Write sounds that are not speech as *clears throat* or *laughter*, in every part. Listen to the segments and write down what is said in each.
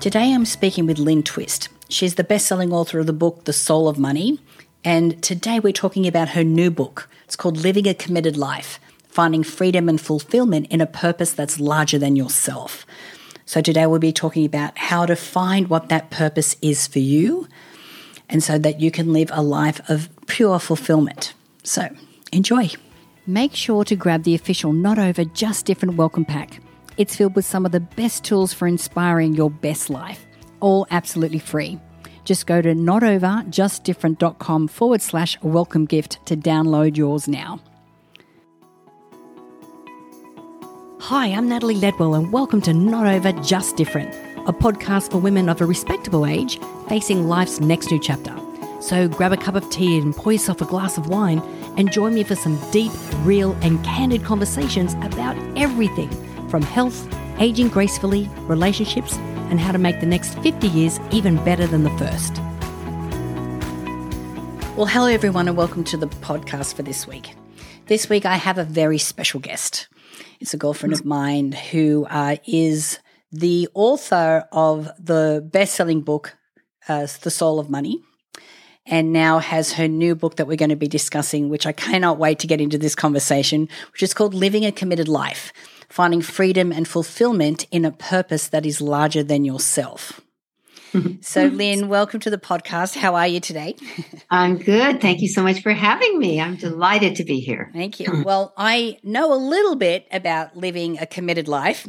Today I'm speaking with Lynn Twist. She's the best selling author of the book The Soul of Money. And today we're talking about her new book. It's called Living a Committed Life Finding Freedom and Fulfillment in a Purpose That's Larger Than Yourself. So today we'll be talking about how to find what that purpose is for you and so that you can live a life of pure fulfillment. So enjoy. Make sure to grab the official Not Over Just Different welcome pack. It's filled with some of the best tools for inspiring your best life, all absolutely free. Just go to notoverjustdifferent.com forward slash welcome gift to download yours now. Hi, I'm Natalie Ledwell, and welcome to Not Over Just Different, a podcast for women of a respectable age facing life's next new chapter. So grab a cup of tea and pour yourself a glass of wine and join me for some deep, real, and candid conversations about everything from health, aging gracefully, relationships, and how to make the next 50 years even better than the first. Well, hello, everyone, and welcome to the podcast for this week. This week, I have a very special guest. It's a girlfriend of mine who uh, is the author of the best selling book, uh, The Soul of Money and now has her new book that we're going to be discussing, which I cannot wait to get into this conversation, which is called Living a Committed Life Finding Freedom and Fulfillment in a Purpose That Is Larger Than Yourself. *laughs* so, Lynn, welcome to the podcast. How are you today? *laughs* I'm good. Thank you so much for having me. I'm delighted to be here. Thank you. *laughs* Well, I know a little bit about living a committed life.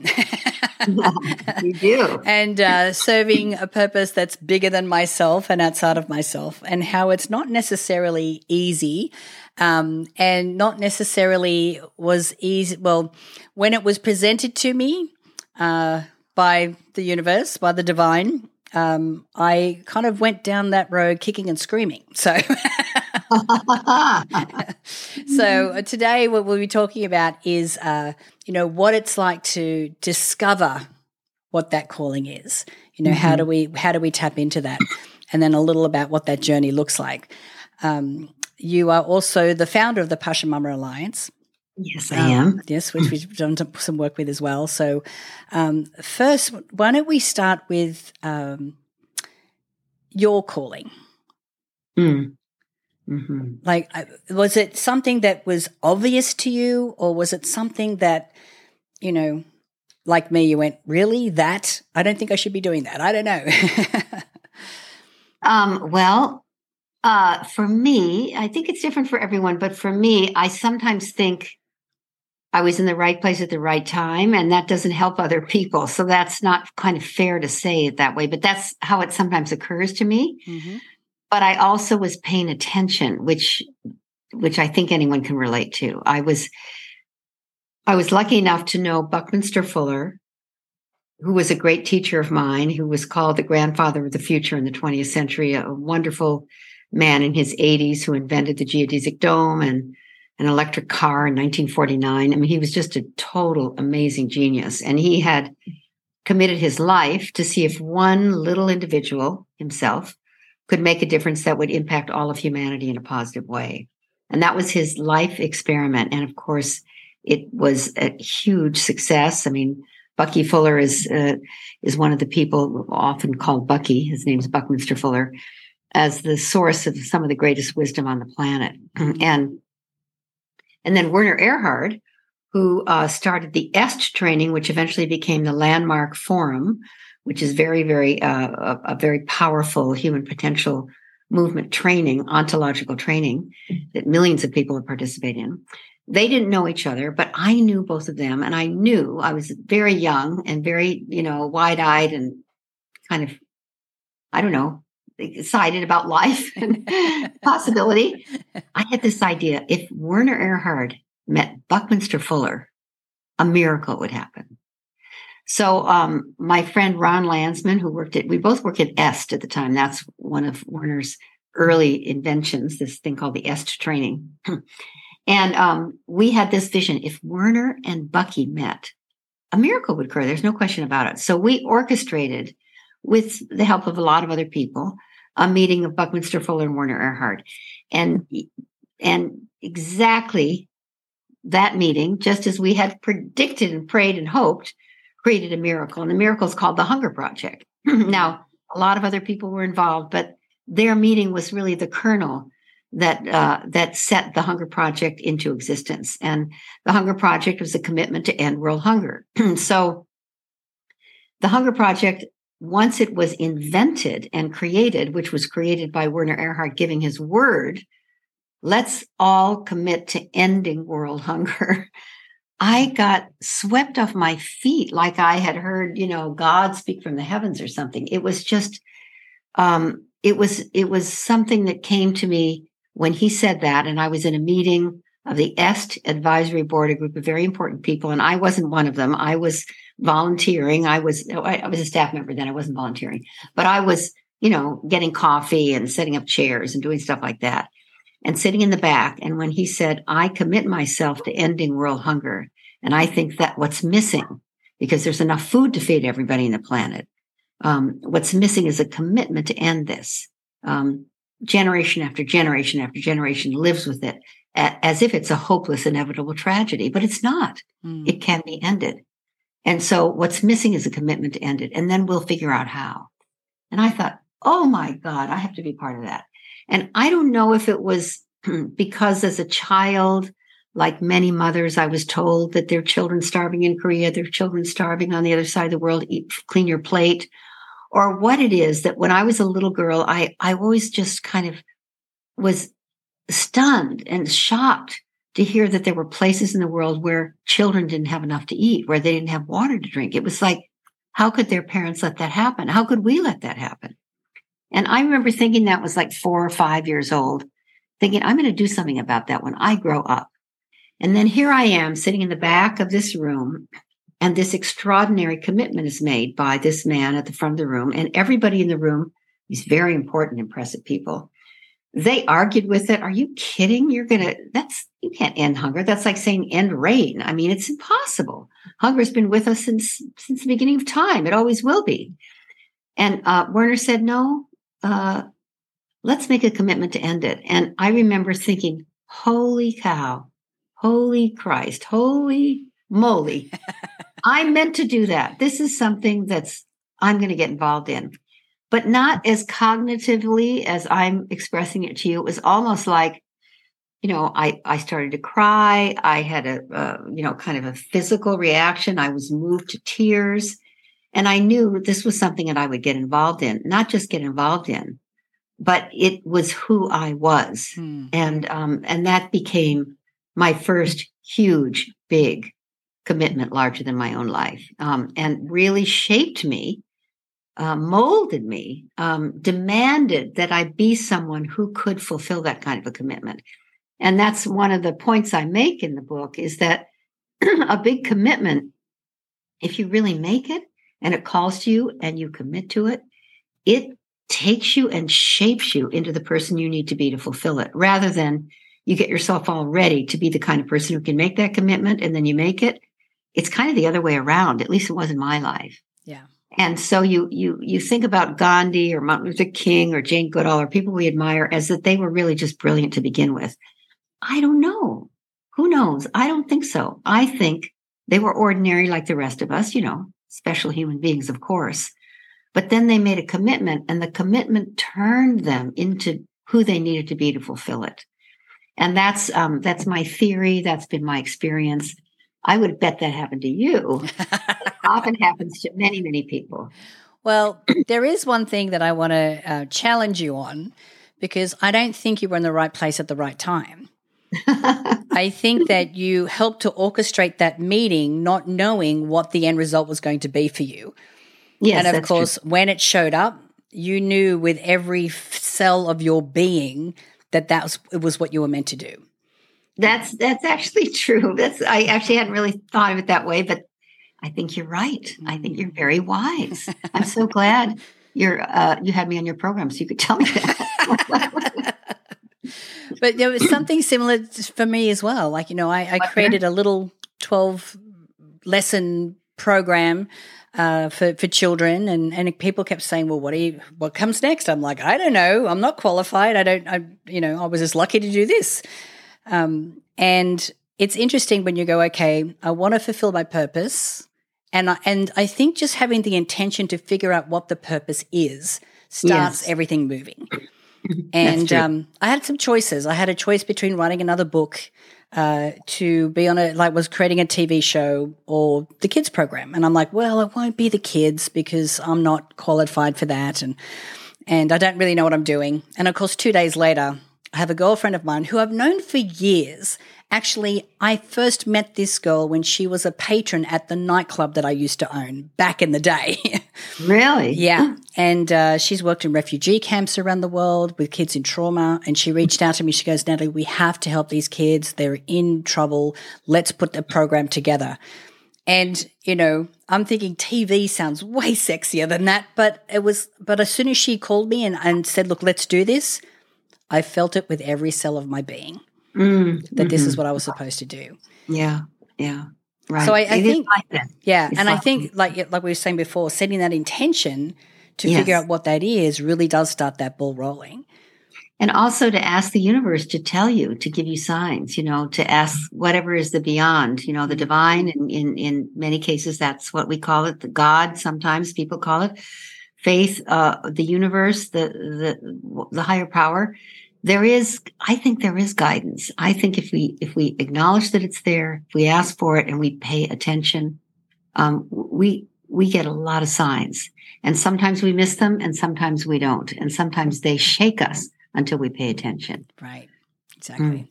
you do. and uh, serving a purpose that's bigger than myself and outside of myself, and how it's not necessarily easy. Um, and not necessarily was easy. Well, when it was presented to me uh, by the universe, by the divine, um, I kind of went down that road kicking and screaming. So, *laughs* so uh, today what we'll be talking about is, uh, you know, what it's like to discover what that calling is. You know, mm-hmm. how do we how do we tap into that, and then a little about what that journey looks like. Um, you are also the founder of the Pachamama Alliance. Yes, I am. Um, yes, which we've done some work with as well. So, um, first, why don't we start with um, your calling? Mm. Mm-hmm. Like, was it something that was obvious to you, or was it something that, you know, like me, you went, really? That? I don't think I should be doing that. I don't know. *laughs* um, well, uh, for me, I think it's different for everyone, but for me, I sometimes think I was in the right place at the right time, and that doesn't help other people. So that's not kind of fair to say it that way, but that's how it sometimes occurs to me. Mm-hmm but I also was paying attention, which which I think anyone can relate to. I was I was lucky enough to know Buckminster Fuller, who was a great teacher of mine, who was called the grandfather of the future in the 20th century, a wonderful man in his 80s who invented the geodesic dome and an electric car in 1949. I mean, he was just a total amazing genius. And he had committed his life to see if one little individual, himself, could make a difference that would impact all of humanity in a positive way. And that was his life experiment. And of course, it was a huge success. I mean, Bucky Fuller is uh, is one of the people often called Bucky. His name is Buckminster Fuller, as the source of some of the greatest wisdom on the planet. *clears throat* and and then Werner Erhard, who uh, started the EST training, which eventually became the Landmark Forum, which is very, very uh, a, a, very powerful human potential movement training, ontological training that millions of people are participating in. They didn't know each other, but I knew both of them, and I knew I was very young and very, you know, wide-eyed and kind of, I don't know, excited about life *laughs* and possibility. I had this idea: if Werner Erhard met Buckminster Fuller, a miracle would happen. So um, my friend Ron Landsman, who worked at, we both worked at EST at the time. That's one of Werner's early inventions, this thing called the EST training. *clears throat* and um, we had this vision: if Werner and Bucky met, a miracle would occur. There's no question about it. So we orchestrated, with the help of a lot of other people, a meeting of Buckminster Fuller and Werner Erhard, and and exactly that meeting, just as we had predicted and prayed and hoped, created a miracle. And the miracle is called the Hunger Project. *clears throat* now, a lot of other people were involved, but their meeting was really the kernel that uh, that set the Hunger Project into existence. And the Hunger Project was a commitment to end world hunger. *clears throat* so, the Hunger Project, once it was invented and created, which was created by Werner Erhard giving his word, let's all commit to ending world hunger. *laughs* I got swept off my feet like I had heard, you know, God speak from the heavens or something. It was just, um, it was, it was something that came to me when he said that. And I was in a meeting of the EST advisory board, a group of very important people. And I wasn't one of them. I was volunteering. I was, I was a staff member then. I wasn't volunteering, but I was, you know, getting coffee and setting up chairs and doing stuff like that and sitting in the back. And when he said, I commit myself to ending world hunger, and I think that what's missing, because there's enough food to feed everybody in the planet, um, what's missing is a commitment to end this. Um, generation after generation after generation lives with it as if it's a hopeless, inevitable tragedy, but it's not. Mm. It can be ended. And so what's missing is a commitment to end it. And then we'll figure out how. And I thought, oh my God, I have to be part of that. And I don't know if it was *clears throat* because as a child, like many mothers, I was told that their children starving in Korea, their children starving on the other side of the world, eat, clean your plate, or what it is that when I was a little girl, I, I always just kind of was stunned and shocked to hear that there were places in the world where children didn't have enough to eat, where they didn't have water to drink. It was like, how could their parents let that happen? How could we let that happen? And I remember thinking that was like four or five years old, thinking, I'm going to do something about that when I grow up. And then here I am sitting in the back of this room, and this extraordinary commitment is made by this man at the front of the room. And everybody in the room, these very important, impressive people, they argued with it. Are you kidding? You're going to, that's, you can't end hunger. That's like saying end rain. I mean, it's impossible. Hunger has been with us since, since the beginning of time. It always will be. And uh, Werner said, no, uh, let's make a commitment to end it. And I remember thinking, holy cow, holy Christ, holy moly. *laughs* I meant to do that. This is something that's I'm going to get involved in, but not as cognitively as I'm expressing it to you. It was almost like, you know, I, I started to cry. I had a, uh, you know, kind of a physical reaction. I was moved to tears. And I knew this was something that I would get involved in, not just get involved in, but it was who I was. Hmm. And, um, and that became my first huge, big commitment larger than my own life, um, and really shaped me, uh, molded me, um, demanded that I be someone who could fulfill that kind of a commitment. And that's one of the points I make in the book is that *clears throat* a big commitment, if you really make it, and it calls to you and you commit to it, it takes you and shapes you into the person you need to be to fulfill it rather than you get yourself all ready to be the kind of person who can make that commitment and then you make it. It's kind of the other way around. At least it was in my life. Yeah. And so you you you think about Gandhi or Martin Luther King or Jane Goodall or people we admire as that they were really just brilliant to begin with. I don't know. Who knows? I don't think so. I think they were ordinary like the rest of us, you know, special human beings, of course. But then they made a commitment, and the commitment turned them into who they needed to be to fulfill it. And that's um, that's my theory. That's been my experience. I would bet that happened to you. *laughs* often happens to many, many people. Well, *clears throat* there is one thing that I want to uh, challenge you on because I don't think you were in the right place at the right time. *laughs* I think that you helped to orchestrate that meeting, not knowing what the end result was going to be for you. Yes, and of course, true. when it showed up, you knew with every cell of your being that that was it was what you were meant to do. That's that's actually *laughs* true. That's I actually hadn't really thought of it that way, but I think you're right. I think you're very wise. I'm so glad you're uh, you had me on your program so you could tell me that. *laughs* but there was something similar for me as well. Like, you know, I, I created a little 12 lesson program uh, for, for children and, and people kept saying, well, what do you, what comes next? I'm like, I don't know. I'm not qualified. I don't, I, you know, I was just lucky to do this. Um, and it's interesting when you go, okay, I want to fulfill my purpose And I, and I think just having the intention to figure out what the purpose is starts Yes. everything moving. *clears throat* And um, I had some choices. I had a choice between writing another book, uh, to be on a like was creating a TV show or the kids program. And I'm like, well, it won't be the kids because I'm not qualified for that, and and I don't really know what I'm doing. And of course, two days later, I have a girlfriend of mine who I've known for years. Actually, I first met this girl when she was a patron at the nightclub that I used to own back in the day. *laughs* Really? Yeah. And uh, she's worked in refugee camps around the world with kids in trauma. And she reached out to me. She goes, Natalie, we have to help these kids. They're in trouble. Let's put the program together. And, you know, I'm thinking TV sounds way sexier than that. But it was, but as soon as she called me and, and said, look, let's do this, I felt it with every cell of my being Mm, that this mhm. is what I was supposed to do. Yeah. Yeah. Right. So I- I think- like. Yeah, It's and I like- think like like we were saying before, setting that intention to figure out what that is really does start that ball rolling. And also to ask the universe to tell you, to give you signs, you know, to ask whatever is the beyond, you know, the divine. And in, in many cases, that's what we call it, the God, sometimes people call it faith, uh, the universe, the, the, the higher power. There is, I think there is guidance. I think if we, if we acknowledge that it's there, if we ask for it and we pay attention, um, we, we get a lot of signs and sometimes we miss them and sometimes we don't. And sometimes they shake us until we pay attention. Right. Exactly.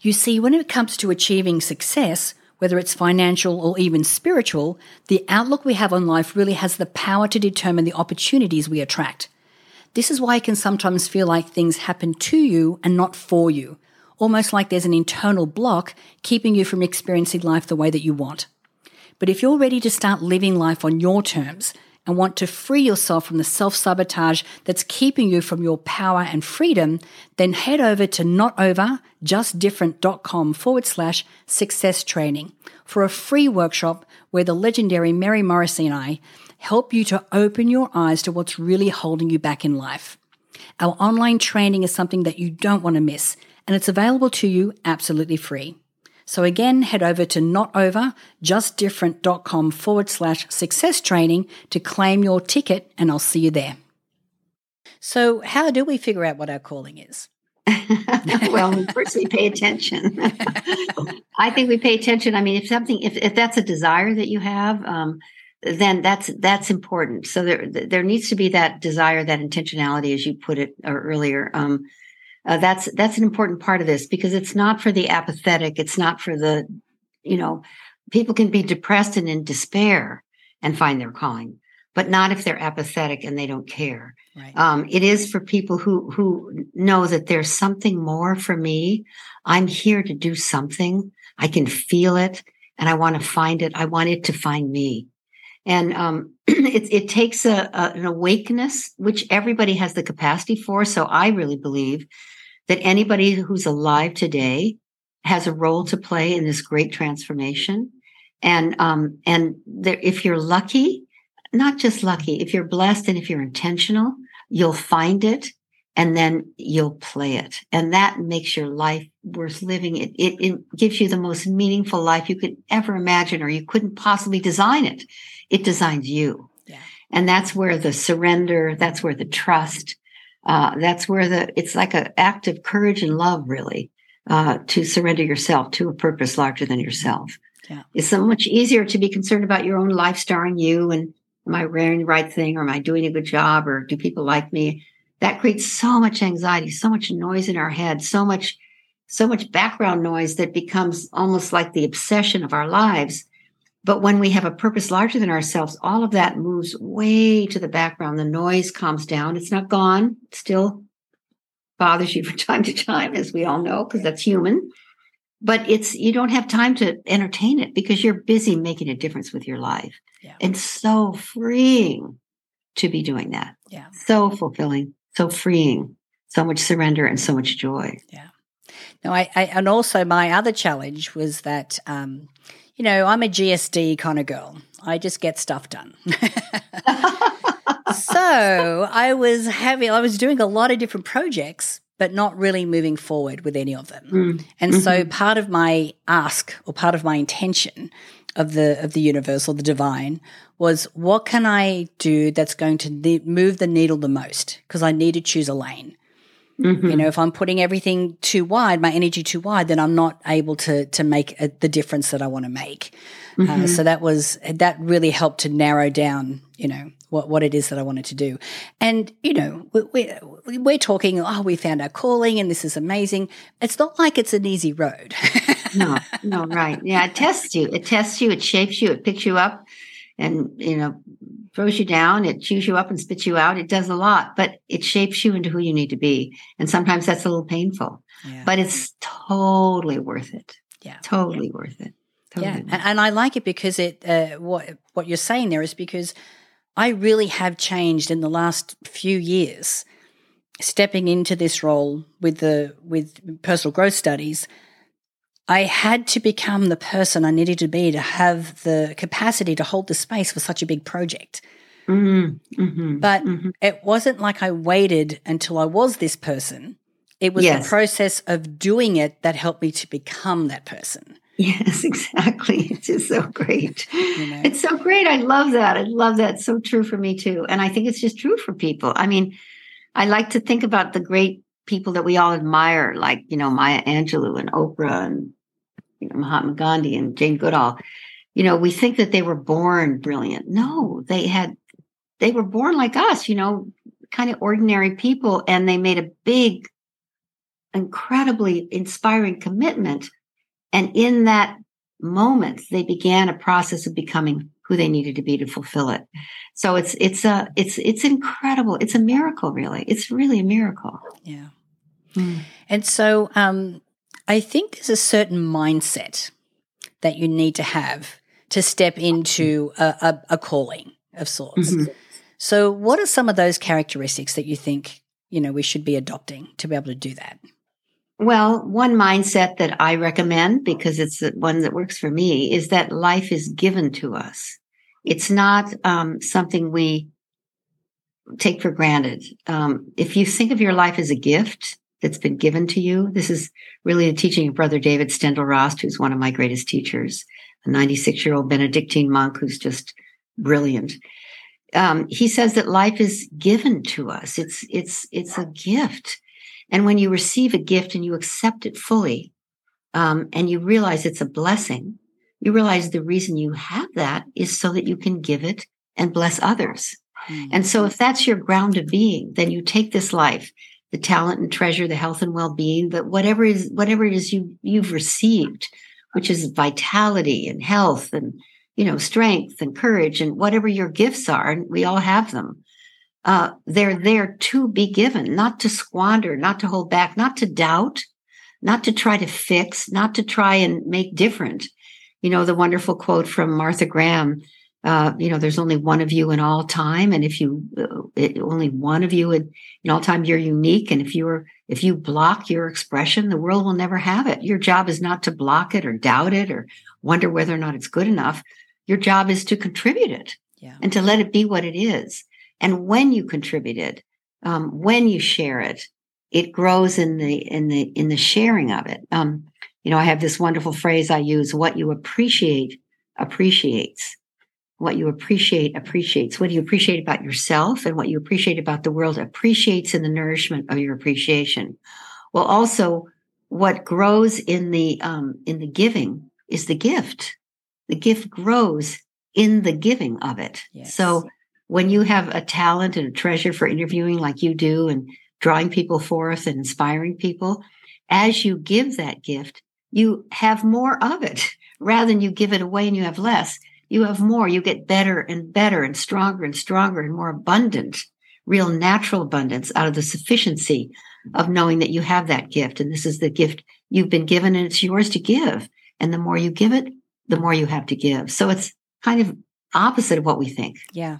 You see, when it comes to achieving success, whether it's financial or even spiritual, the outlook we have on life really has the power to determine the opportunities we attract. This is why it can sometimes feel like things happen to you and not for you, almost like there's an internal block keeping you from experiencing life the way that you want. But if you're ready to start living life on your terms and want to free yourself from the self sabotage that's keeping you from your power and freedom, then head over to notoverjustdifferent.com forward slash success training for a free workshop where the legendary Mary Morrissey and I help you to open your eyes to what's really holding you back in life. Our online training is something that you don't want to miss, and it's available to you absolutely free. So again, head over to notoverjustdifferent.com forward slash success training to claim your ticket, and I'll see you there. So, how do we figure out what our calling is? *laughs* well, we first we pay attention. *laughs* I think we pay attention. I mean, if something, if, if that's a desire that you have, um, then that's that's important. So there there needs to be that desire, that intentionality, as you put it earlier. Um, uh, that's that's an important part of this because it's not for the apathetic. It's not for the, you know, people can be depressed and in despair and find their calling, but not if they're apathetic and they don't care Right. um, it is for people who who know that there's something more for me i'm here to do something i can feel it and i want to find it i want it to find me and um, *clears throat* it, it takes a, a, an awakeness which everybody has the capacity for. So i really believe that anybody who's alive today has a role to play in this great transformation. And um, and there, if you're lucky not just lucky if you're blessed and if you're intentional you'll find it and then you'll play it. And that makes your life worth living. It, it, it gives you the most meaningful life you could ever imagine or you couldn't possibly design it it designs you Yeah. and that's where the surrender that's where the trust uh, that's where the it's like an act of courage and love really uh, to surrender yourself to a purpose larger than yourself Yeah. it's so much easier to be concerned about your own life starring you and am I wearing the right thing or am I doing a good job or do people like me? That creates so much anxiety, so much noise in our head, so much, so much background noise that becomes almost like the obsession of our lives. But when we have a purpose larger than ourselves, all of that moves way to the background. The noise calms down. It's not gone. It still bothers you from *laughs* time to time, as we all know, because that's human. But it's you don't have time to entertain it because you're busy making a difference with your life. Yeah. It's so freeing to be doing that. Yeah. So fulfilling, so freeing, so much surrender and so much joy. Yeah. No, I, I and also my other challenge was that um, you know, I'm a GSD kind of girl. I just get stuff done. *laughs* so I was having I was doing a lot of different projects, but not really moving forward with any of them. Mm. And so part of my ask or part of my intention of the of the universe or the divine was what can I do that's going to ne- move the needle the most because I need to choose a lane. Mm-hmm. You know, if I'm putting everything too wide, my energy too wide, then I'm not able to to make a, the difference that I want to make. Uh, mm-hmm. Uh, so that was that really helped to narrow down, you know, what what it is that I wanted to do. And you know, we, we we're talking. Oh, we found our calling, and this is amazing. It's not like it's an easy road. no, no, right? Yeah, it tests you. It tests you. It shapes you. It picks you up, and you know, throws you down, it chews you up and spits you out. It does a lot, but it shapes you into who you need to be. And sometimes that's a little painful, yeah. but it's totally worth it. Yeah. Totally yeah. worth it. Totally yeah. And I like it because it, uh, what, what you're saying there is because I really have changed in the last few years stepping into this role with the, with personal growth studies. I had to become the person I needed to be to have the capacity to hold the space for such a big project. Mm-hmm, mm-hmm, but mm-hmm. it wasn't like I waited until I was this person. It was yes. the process of doing it that helped me to become that person. Yes, *laughs* exactly. It's just so great. *laughs* You know? It's so great. I love that. I love that. It's so true for me too. And I think it's just true for people. I mean, I like to think about the great people that we all admire, like, you know, Maya Angelou and Oprah and you know, Mahatma Gandhi and Jane Goodall. You know, we think that they were born brilliant. No, they had, they were born like us, you know, kind of ordinary people, and they made a big, incredibly inspiring commitment. And in that moment, they began a process of becoming who they needed to be to fulfill it. So it's it's a it's it's incredible. It's a miracle, really. It's really a miracle. Yeah. Mm. And so um I think there's a certain mindset that you need to have to step into a, a, a calling of sorts. Mm-hmm. So, what are some of those characteristics that you think you know we should be adopting to be able to do that? Well, one mindset that I recommend because it's the one that works for me is that life is given to us. It's not um, something we take for granted. Um, if you think of your life as a gift, that's been given to you. This is really the teaching of Brother David Steindl-Rast, who's one of my greatest teachers, a 96 year old Benedictine monk who's just brilliant. Um, he says that life is given to us. It's it's it's a gift, and when you receive a gift and you accept it fully, um, and you realize it's a blessing, you realize the reason you have that is so that you can give it and bless others. Mm-hmm. And so, if that's your ground of being, then you take this life the talent and treasure, the health and well-being, but whatever is whatever it is you you've received, which is vitality and health and you know strength and courage and whatever your gifts are, and we all have them. Uh, they're there to be given, not to squander, not to hold back, not to doubt, not to try to fix, not to try and make different. You know, the wonderful quote from Martha Graham uh, you know, there's only one of you in all time, and if you uh, it, only one of you in, in all time, you're unique. And if you're if you block your expression, the world will never have it. Your job is not to block it or doubt it or wonder whether or not it's good enough. Your job is to contribute it yeah. and to let it be what it is. And when you contribute it, um, when you share it, it grows in the in the in the sharing of it. Um, you know, I have this wonderful phrase I use: "What you appreciate appreciates." What you appreciate appreciates. What do you appreciate about yourself and what you appreciate about the world appreciates in the nourishment of your appreciation. Well, also what grows in the um, in the giving is the gift. The gift grows in the giving of it. Yes. So when you have a talent and a treasure for interviewing like you do and drawing people forth and inspiring people, as you give that gift, you have more of it *laughs* rather than you give it away and you have less you have more. You get better and better and stronger and stronger and more abundant, real natural abundance out of the sufficiency of knowing that you have that gift. And this is the gift you've been given and it's yours to give. And the more you give it, the more you have to give. So it's kind of opposite of what we think. Yeah.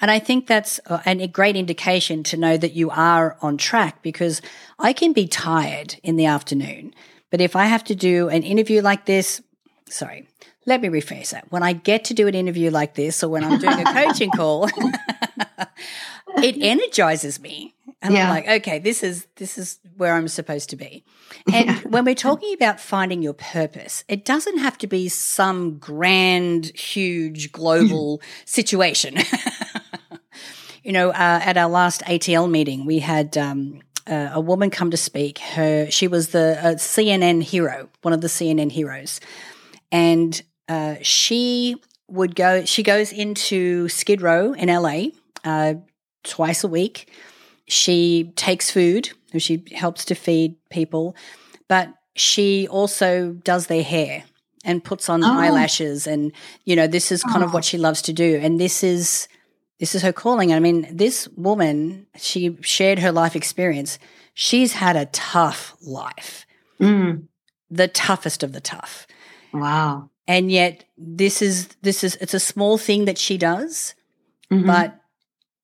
And I think that's a great indication to know that you are on track because I can be tired in the afternoon. But if I have to do an interview like this, sorry, let me rephrase that. When I get to do an interview like this or when I'm doing a *laughs* coaching call, *laughs* it energizes me. And yeah. I'm like, okay, this is this is where I'm supposed to be. And yeah. when we're talking about finding your purpose, it doesn't have to be some grand, huge, global situation. *laughs* you know, uh, at our last ATL meeting, we had um, uh, a woman come to speak. Her she was the uh, CNN hero, one of the CNN heroes, and uh, she would go. She goes into Skid Row in LA uh, twice a week. She takes food. She helps to feed people, but she also does their hair and puts on oh. eyelashes and you know this is kind oh. of what she loves to do and this is this is her calling. I mean, this woman, she shared her life experience. She's had a tough life, mm. the toughest of the tough. Wow. And yet, this is this is it's a small thing that she does, mm-hmm. but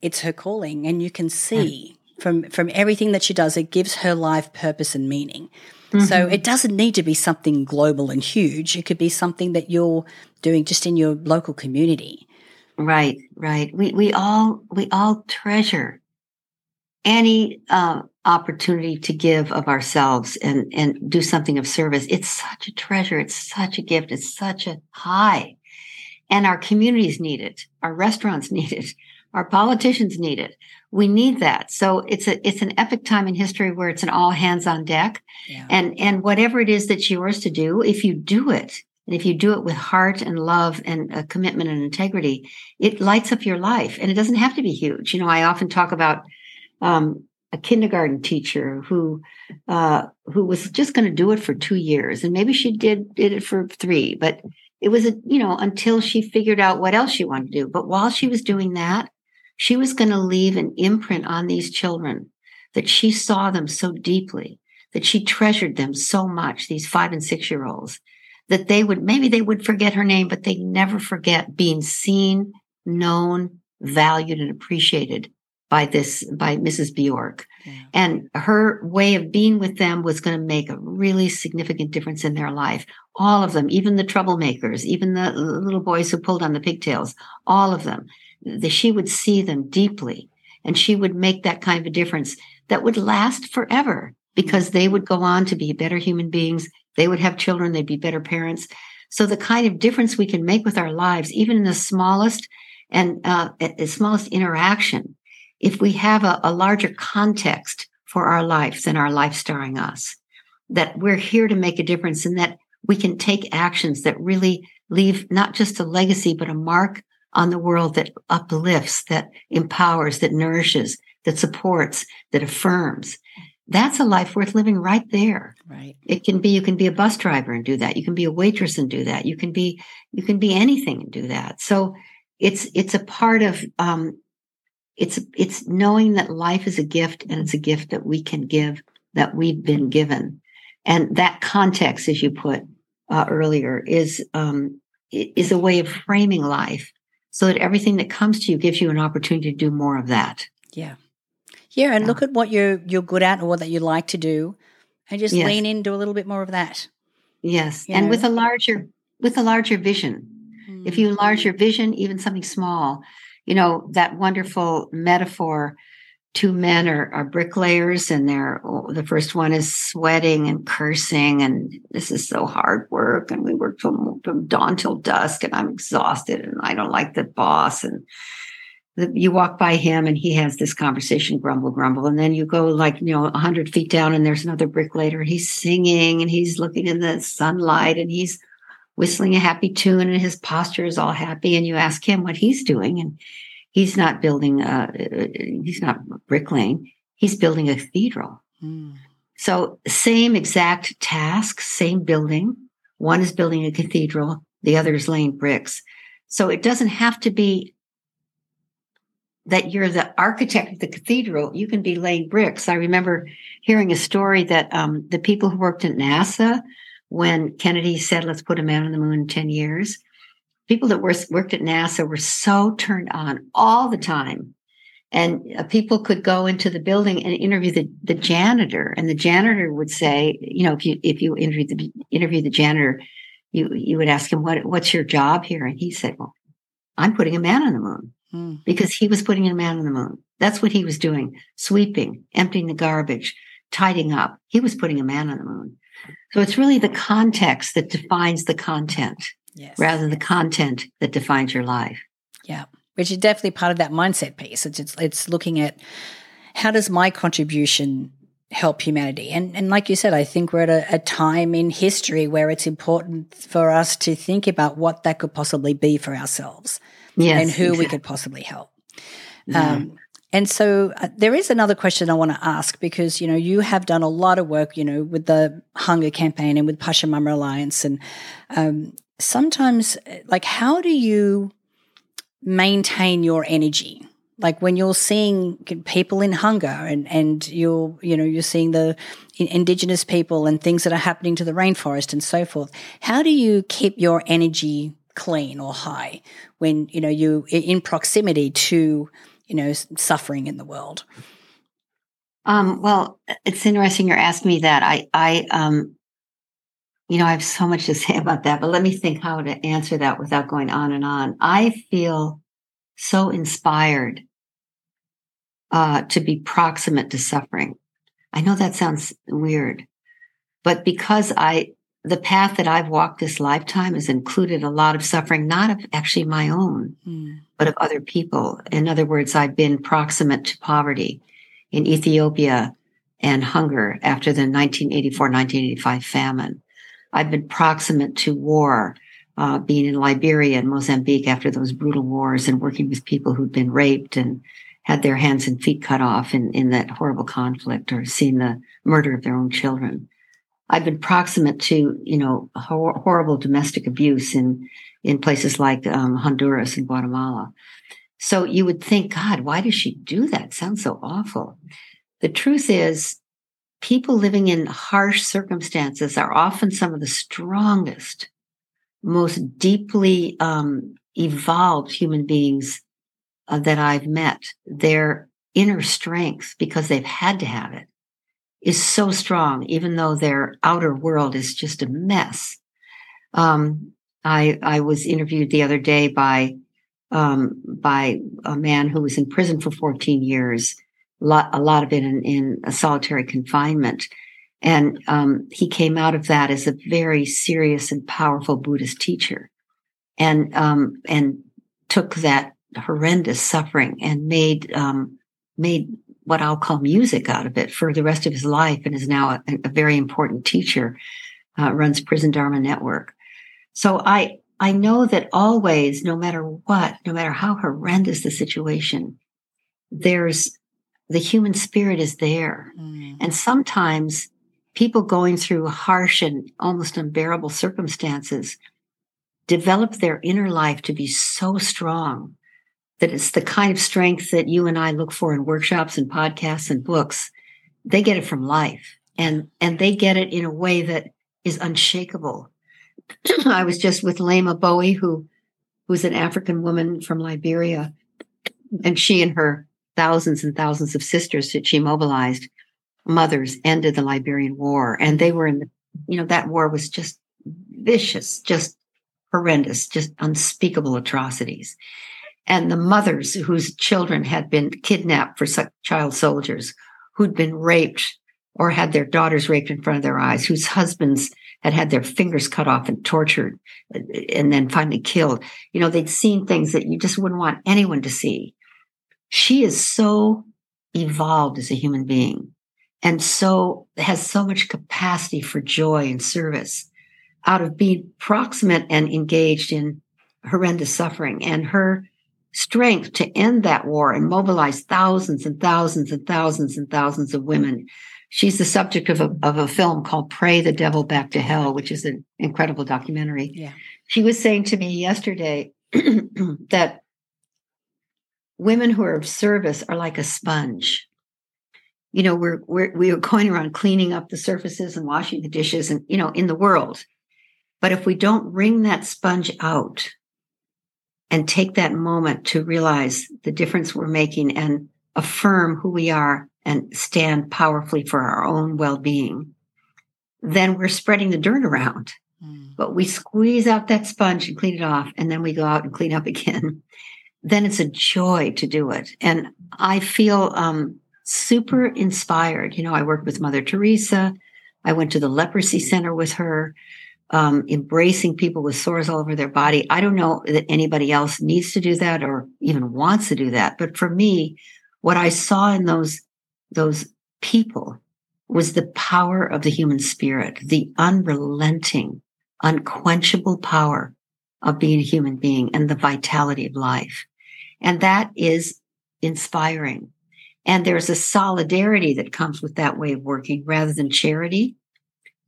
it's her calling, and you can see from from everything that she does, it gives her life purpose and meaning. Mm-hmm. So it doesn't need to be something global and huge. It could be something that you're doing just in your local community. Right, right. We we all we all treasure any uh, opportunity to give of ourselves and and do something of service. It's such a treasure. It's such a gift. It's such a high, and our communities need it. Our restaurants *laughs* need it. Our politicians need it. We need that. So it's a it's an epic time in history where it's an all hands on deck, yeah. and and whatever it is that's yours to do, if you do it and if you do it with heart and love and a commitment and integrity, it lights up your life. And it doesn't have to be huge. You know, I often talk about um, a kindergarten teacher who uh, who was just going to do it for two years, and maybe she did did it for three, but it was a you know until she figured out what else she wanted to do. But while she was doing that, she was going to leave an imprint on these children that she saw them so deeply, that she treasured them so much. These five and six year olds that they would maybe they would forget her name, but they never forget being seen, known, valued, and appreciated by this by Mrs. Bjork. Yeah. And her way of being with them was going to make a really significant difference in their life. All of them, even the troublemakers, even the little boys who pulled on the pigtails, all of them. The, she would see them deeply and she would make that kind of a difference that would last forever because they would go on to be better human beings they would have children, they'd be better parents. So the kind of difference we can make with our lives, even in the smallest and uh, the smallest interaction, if we have a, a larger context for our life than our life starring us, that we're here to make a difference and that we can take actions that really leave not just a legacy, but a mark on the world that uplifts, that empowers, that nourishes, that supports, that affirms that's a life worth living right there. Right. It can be you can be a bus driver and do that. You can be a waitress and do that. You can be you can be anything and do that. So it's it's a part of um it's it's knowing that life is a gift and it's a gift that we can give that we've been given. And that context, as you put uh, earlier, is um is a way of framing life so that everything that comes to you gives you an opportunity to do more of that. Yeah. Yeah, and yeah. look at what you're you're good at or that you like to do, and just yes. lean into a little bit more of that. Yes, you and know? with a larger with a larger vision. Mm. If you mm. enlarge your vision, even something small, you know that wonderful metaphor. Two men are, are bricklayers, and they're the first one is sweating and cursing, and this is so hard work, and we work from from dawn till dusk, and I'm exhausted, and I don't like the boss, and you walk by him and he has this conversation grumble grumble and then you go like you know 100 feet down and there's another bricklayer he's singing and he's looking in the sunlight and he's whistling a happy tune and his posture is all happy. And you ask him what he's doing and he's not building uh, he's not bricklaying. He's building a cathedral. Mm. so same exact task same building. One is building a cathedral. The other is laying bricks. So it doesn't have to be that you're the architect of the cathedral, you can be laying bricks. I remember hearing a story that um, the people who worked at NASA when Kennedy said, let's put a man on the moon in 10 years, people that were, worked at NASA were so turned on all the time. And uh, people could go into the building and interview the, the janitor, and the janitor would say, you know, if you if you interview the interview the janitor, you you would ask him what what's your job here, and he said, well, I'm putting a man on the moon. mm. because he was putting a man on the moon. That's what he was doing sweeping, emptying the garbage, tidying up. He was putting a man on the moon. So it's really the context that defines the content yes. rather than the content that defines your life. Yeah, which is definitely part of that mindset piece. It's, it's, it's looking at how does my contribution help humanity? And, and like you said, I think we're at a, a time in history where it's important for us to think about what that could possibly be for ourselves yes, and who exactly. we could possibly help. Um, and so uh, there is another question I want to ask because you know you have done a lot of work, you know, with the hunger campaign and with Pachamama Alliance, and um, sometimes, like, how do you maintain your energy? Like when you're seeing people in hunger and and you're you know you're seeing the indigenous people and things that are happening to the rainforest and so forth. How do you keep your energy clean or high when you know you're in proximity to you know, suffering in the world? Um, well, it's interesting you're asking me that. I, I, um, you know, I have so much to say about that, but let me think how to answer that without going on and on. I feel so inspired uh, to be proximate to suffering. I know that sounds weird, but because I the path that I've walked this lifetime has included a lot of suffering, not of actually my own, mm. but of other people. In other words, I've been proximate to poverty in Ethiopia and hunger after the 1984 1985 famine. I've been proximate to war, uh, being in Liberia and Mozambique after those brutal wars and working with people who'd been raped and had their hands and feet cut off in, in that horrible conflict or seen the murder of their own children. I've been proximate to, you know, hor- horrible domestic abuse in in places like um, Honduras and Guatemala. So you would think, God, why does she do that? Sounds so awful. The truth is, people living in harsh circumstances are often some of the strongest, most deeply um, evolved human beings uh, that I've met. Their inner strength, because they've had to have it, is so strong, even though their outer world is just a mess. Um, I I was interviewed the other day by um, by a man who was in prison for 14 years, a lot, a lot of it in, in a solitary confinement. And um, he came out of that as a very serious and powerful Buddhist teacher, and um, and took that horrendous suffering and made um, made what I'll call music out of it for the rest of his life and is now a, a very important teacher, uh, runs Prison Dharma Network. So I, I know that always, no matter what, no matter how horrendous the situation, there's the human spirit is there. Mm. And sometimes people going through harsh and almost unbearable circumstances develop their inner life to be so strong that it's the kind of strength that you and I look for in workshops and podcasts and books. They get it from life and, and they get it in a way that is unshakable. *clears throat* I was just with Leymah Gbowee, who, who's an African woman from Liberia, and she and her thousands and thousands of sisters that she mobilized, mothers, ended the Liberian War. And they were in the, you know, that war was just vicious, just horrendous, just unspeakable atrocities and the mothers whose children had been kidnapped for child soldiers, who'd been raped or had their daughters raped in front of their eyes, whose husbands had had their fingers cut off and tortured and then finally killed. You know, they'd seen things that you just wouldn't want anyone to see. She is so evolved as a human being and so has so much capacity for joy and service out of being proximate and engaged in horrendous suffering. And her strength to end that war and mobilize thousands and thousands and thousands and thousands of women. She's the subject of a, of a film called Pray the Devil Back to Hell, which is an incredible documentary. Yeah. She was saying to me yesterday *clears throat* that women who are of service are like a sponge. You know, we're, we're, we are going around cleaning up the surfaces and washing the dishes and, you know, in the world. But if we don't wring that sponge out, and take that moment to realize the difference we're making and affirm who we are and stand powerfully for our own well-being then we're spreading the dirt around mm. but we squeeze out that sponge and clean it off and then we go out and clean up again *laughs* then it's a joy to do it. And I feel um, super inspired. You know, I worked with Mother Teresa. I went to the leprosy center with her, um, embracing people with sores all over their body. I don't know that anybody else needs to do that or even wants to do that. But for me, what I saw in those, those people was the power of the human spirit, the unrelenting, unquenchable power of being a human being and the vitality of life. And that is inspiring. And there's a solidarity that comes with that way of working rather than charity.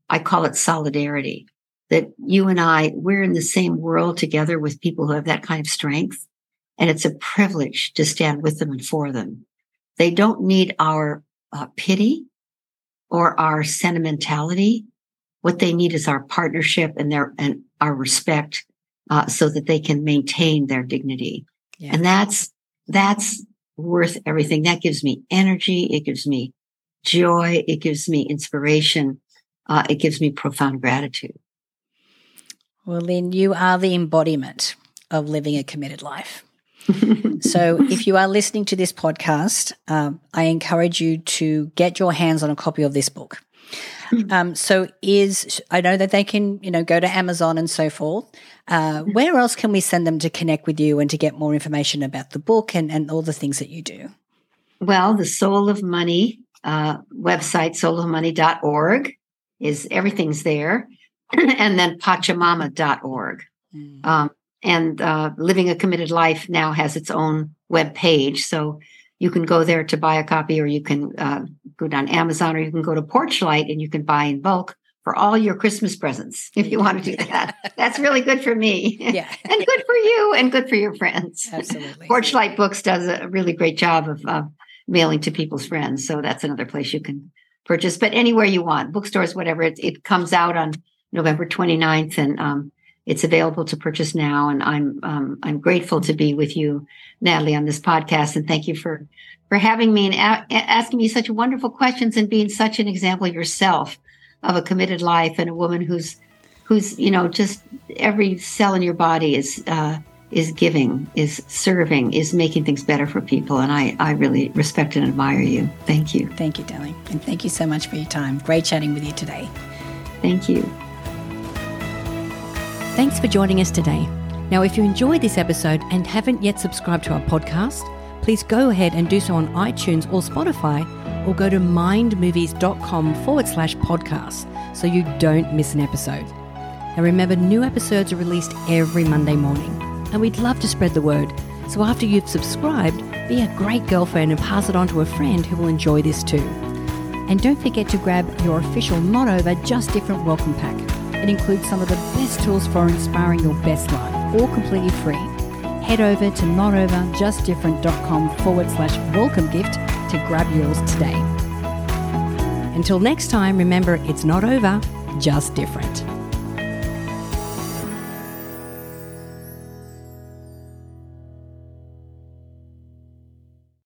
I call it solidarity that you and I, we're in the same world together with people who have that kind of strength. And it's a privilege to stand with them and for them. They don't need our uh, pity or our sentimentality. What they need is our partnership and their, and our respect, uh, so that they can maintain their dignity. Yeah. And that's, that's worth everything. That gives me energy. It gives me joy. It gives me inspiration. Uh, it gives me profound gratitude. Well, Lynne, you are the embodiment of living a committed life. *laughs* so, if you are listening to this podcast, um, I encourage you to get your hands on a copy of this book. *laughs* Um, so, is I know that they can, you know, go to Amazon and so forth. Uh, *laughs* where else can we send them to connect with you and to get more information about the book and, and all the things that you do? Well, the Soul of Money uh, website, soulofmoney.org, is everything's there. *laughs* and then pachamama.org. Mm. Um, and uh, Living a Committed Life now has its own web page. So you can go there to buy a copy, or you can uh, go down Amazon, or you can go to Porchlight and you can buy in bulk for all your Christmas presents if you want to do that. That's really good for me. Yeah. *laughs* and good for you and good for your friends. Absolutely. Porchlight Books does a really great job of uh, mailing to people's friends. So that's another place you can purchase, but anywhere you want, bookstores, whatever. It, it comes out on November 29th and um, it's available to purchase now. And I'm, um, I'm grateful to be with you, Natalie, on this podcast. And thank you for, for having me and a- asking me such wonderful questions and being such an example yourself of a committed life and a woman who's who's you know just every cell in your body is uh, is giving, is serving, is making things better for people. And I, I really respect and admire you. Thank you. Thank you, darling. And thank you so much for your time. Great chatting with you today. Thank you. Thanks for joining us today. Now, if you enjoyed this episode and haven't yet subscribed to our podcast, please go ahead and do so on iTunes or Spotify or go to mindmovies.com forward slash podcast so you don't miss an episode. Now remember, new episodes are released every Monday morning, and we'd love to spread the word. So after you've subscribed, be a great girlfriend and pass it on to a friend who will enjoy this too. And don't forget to grab your official Not Over Just Different welcome pack. It includes some of the best tools for inspiring your best life, all completely free. Head over to notoverjustdifferent.com forward slash welcome gift to grab yours today. Until next time, remember it's not over, just different.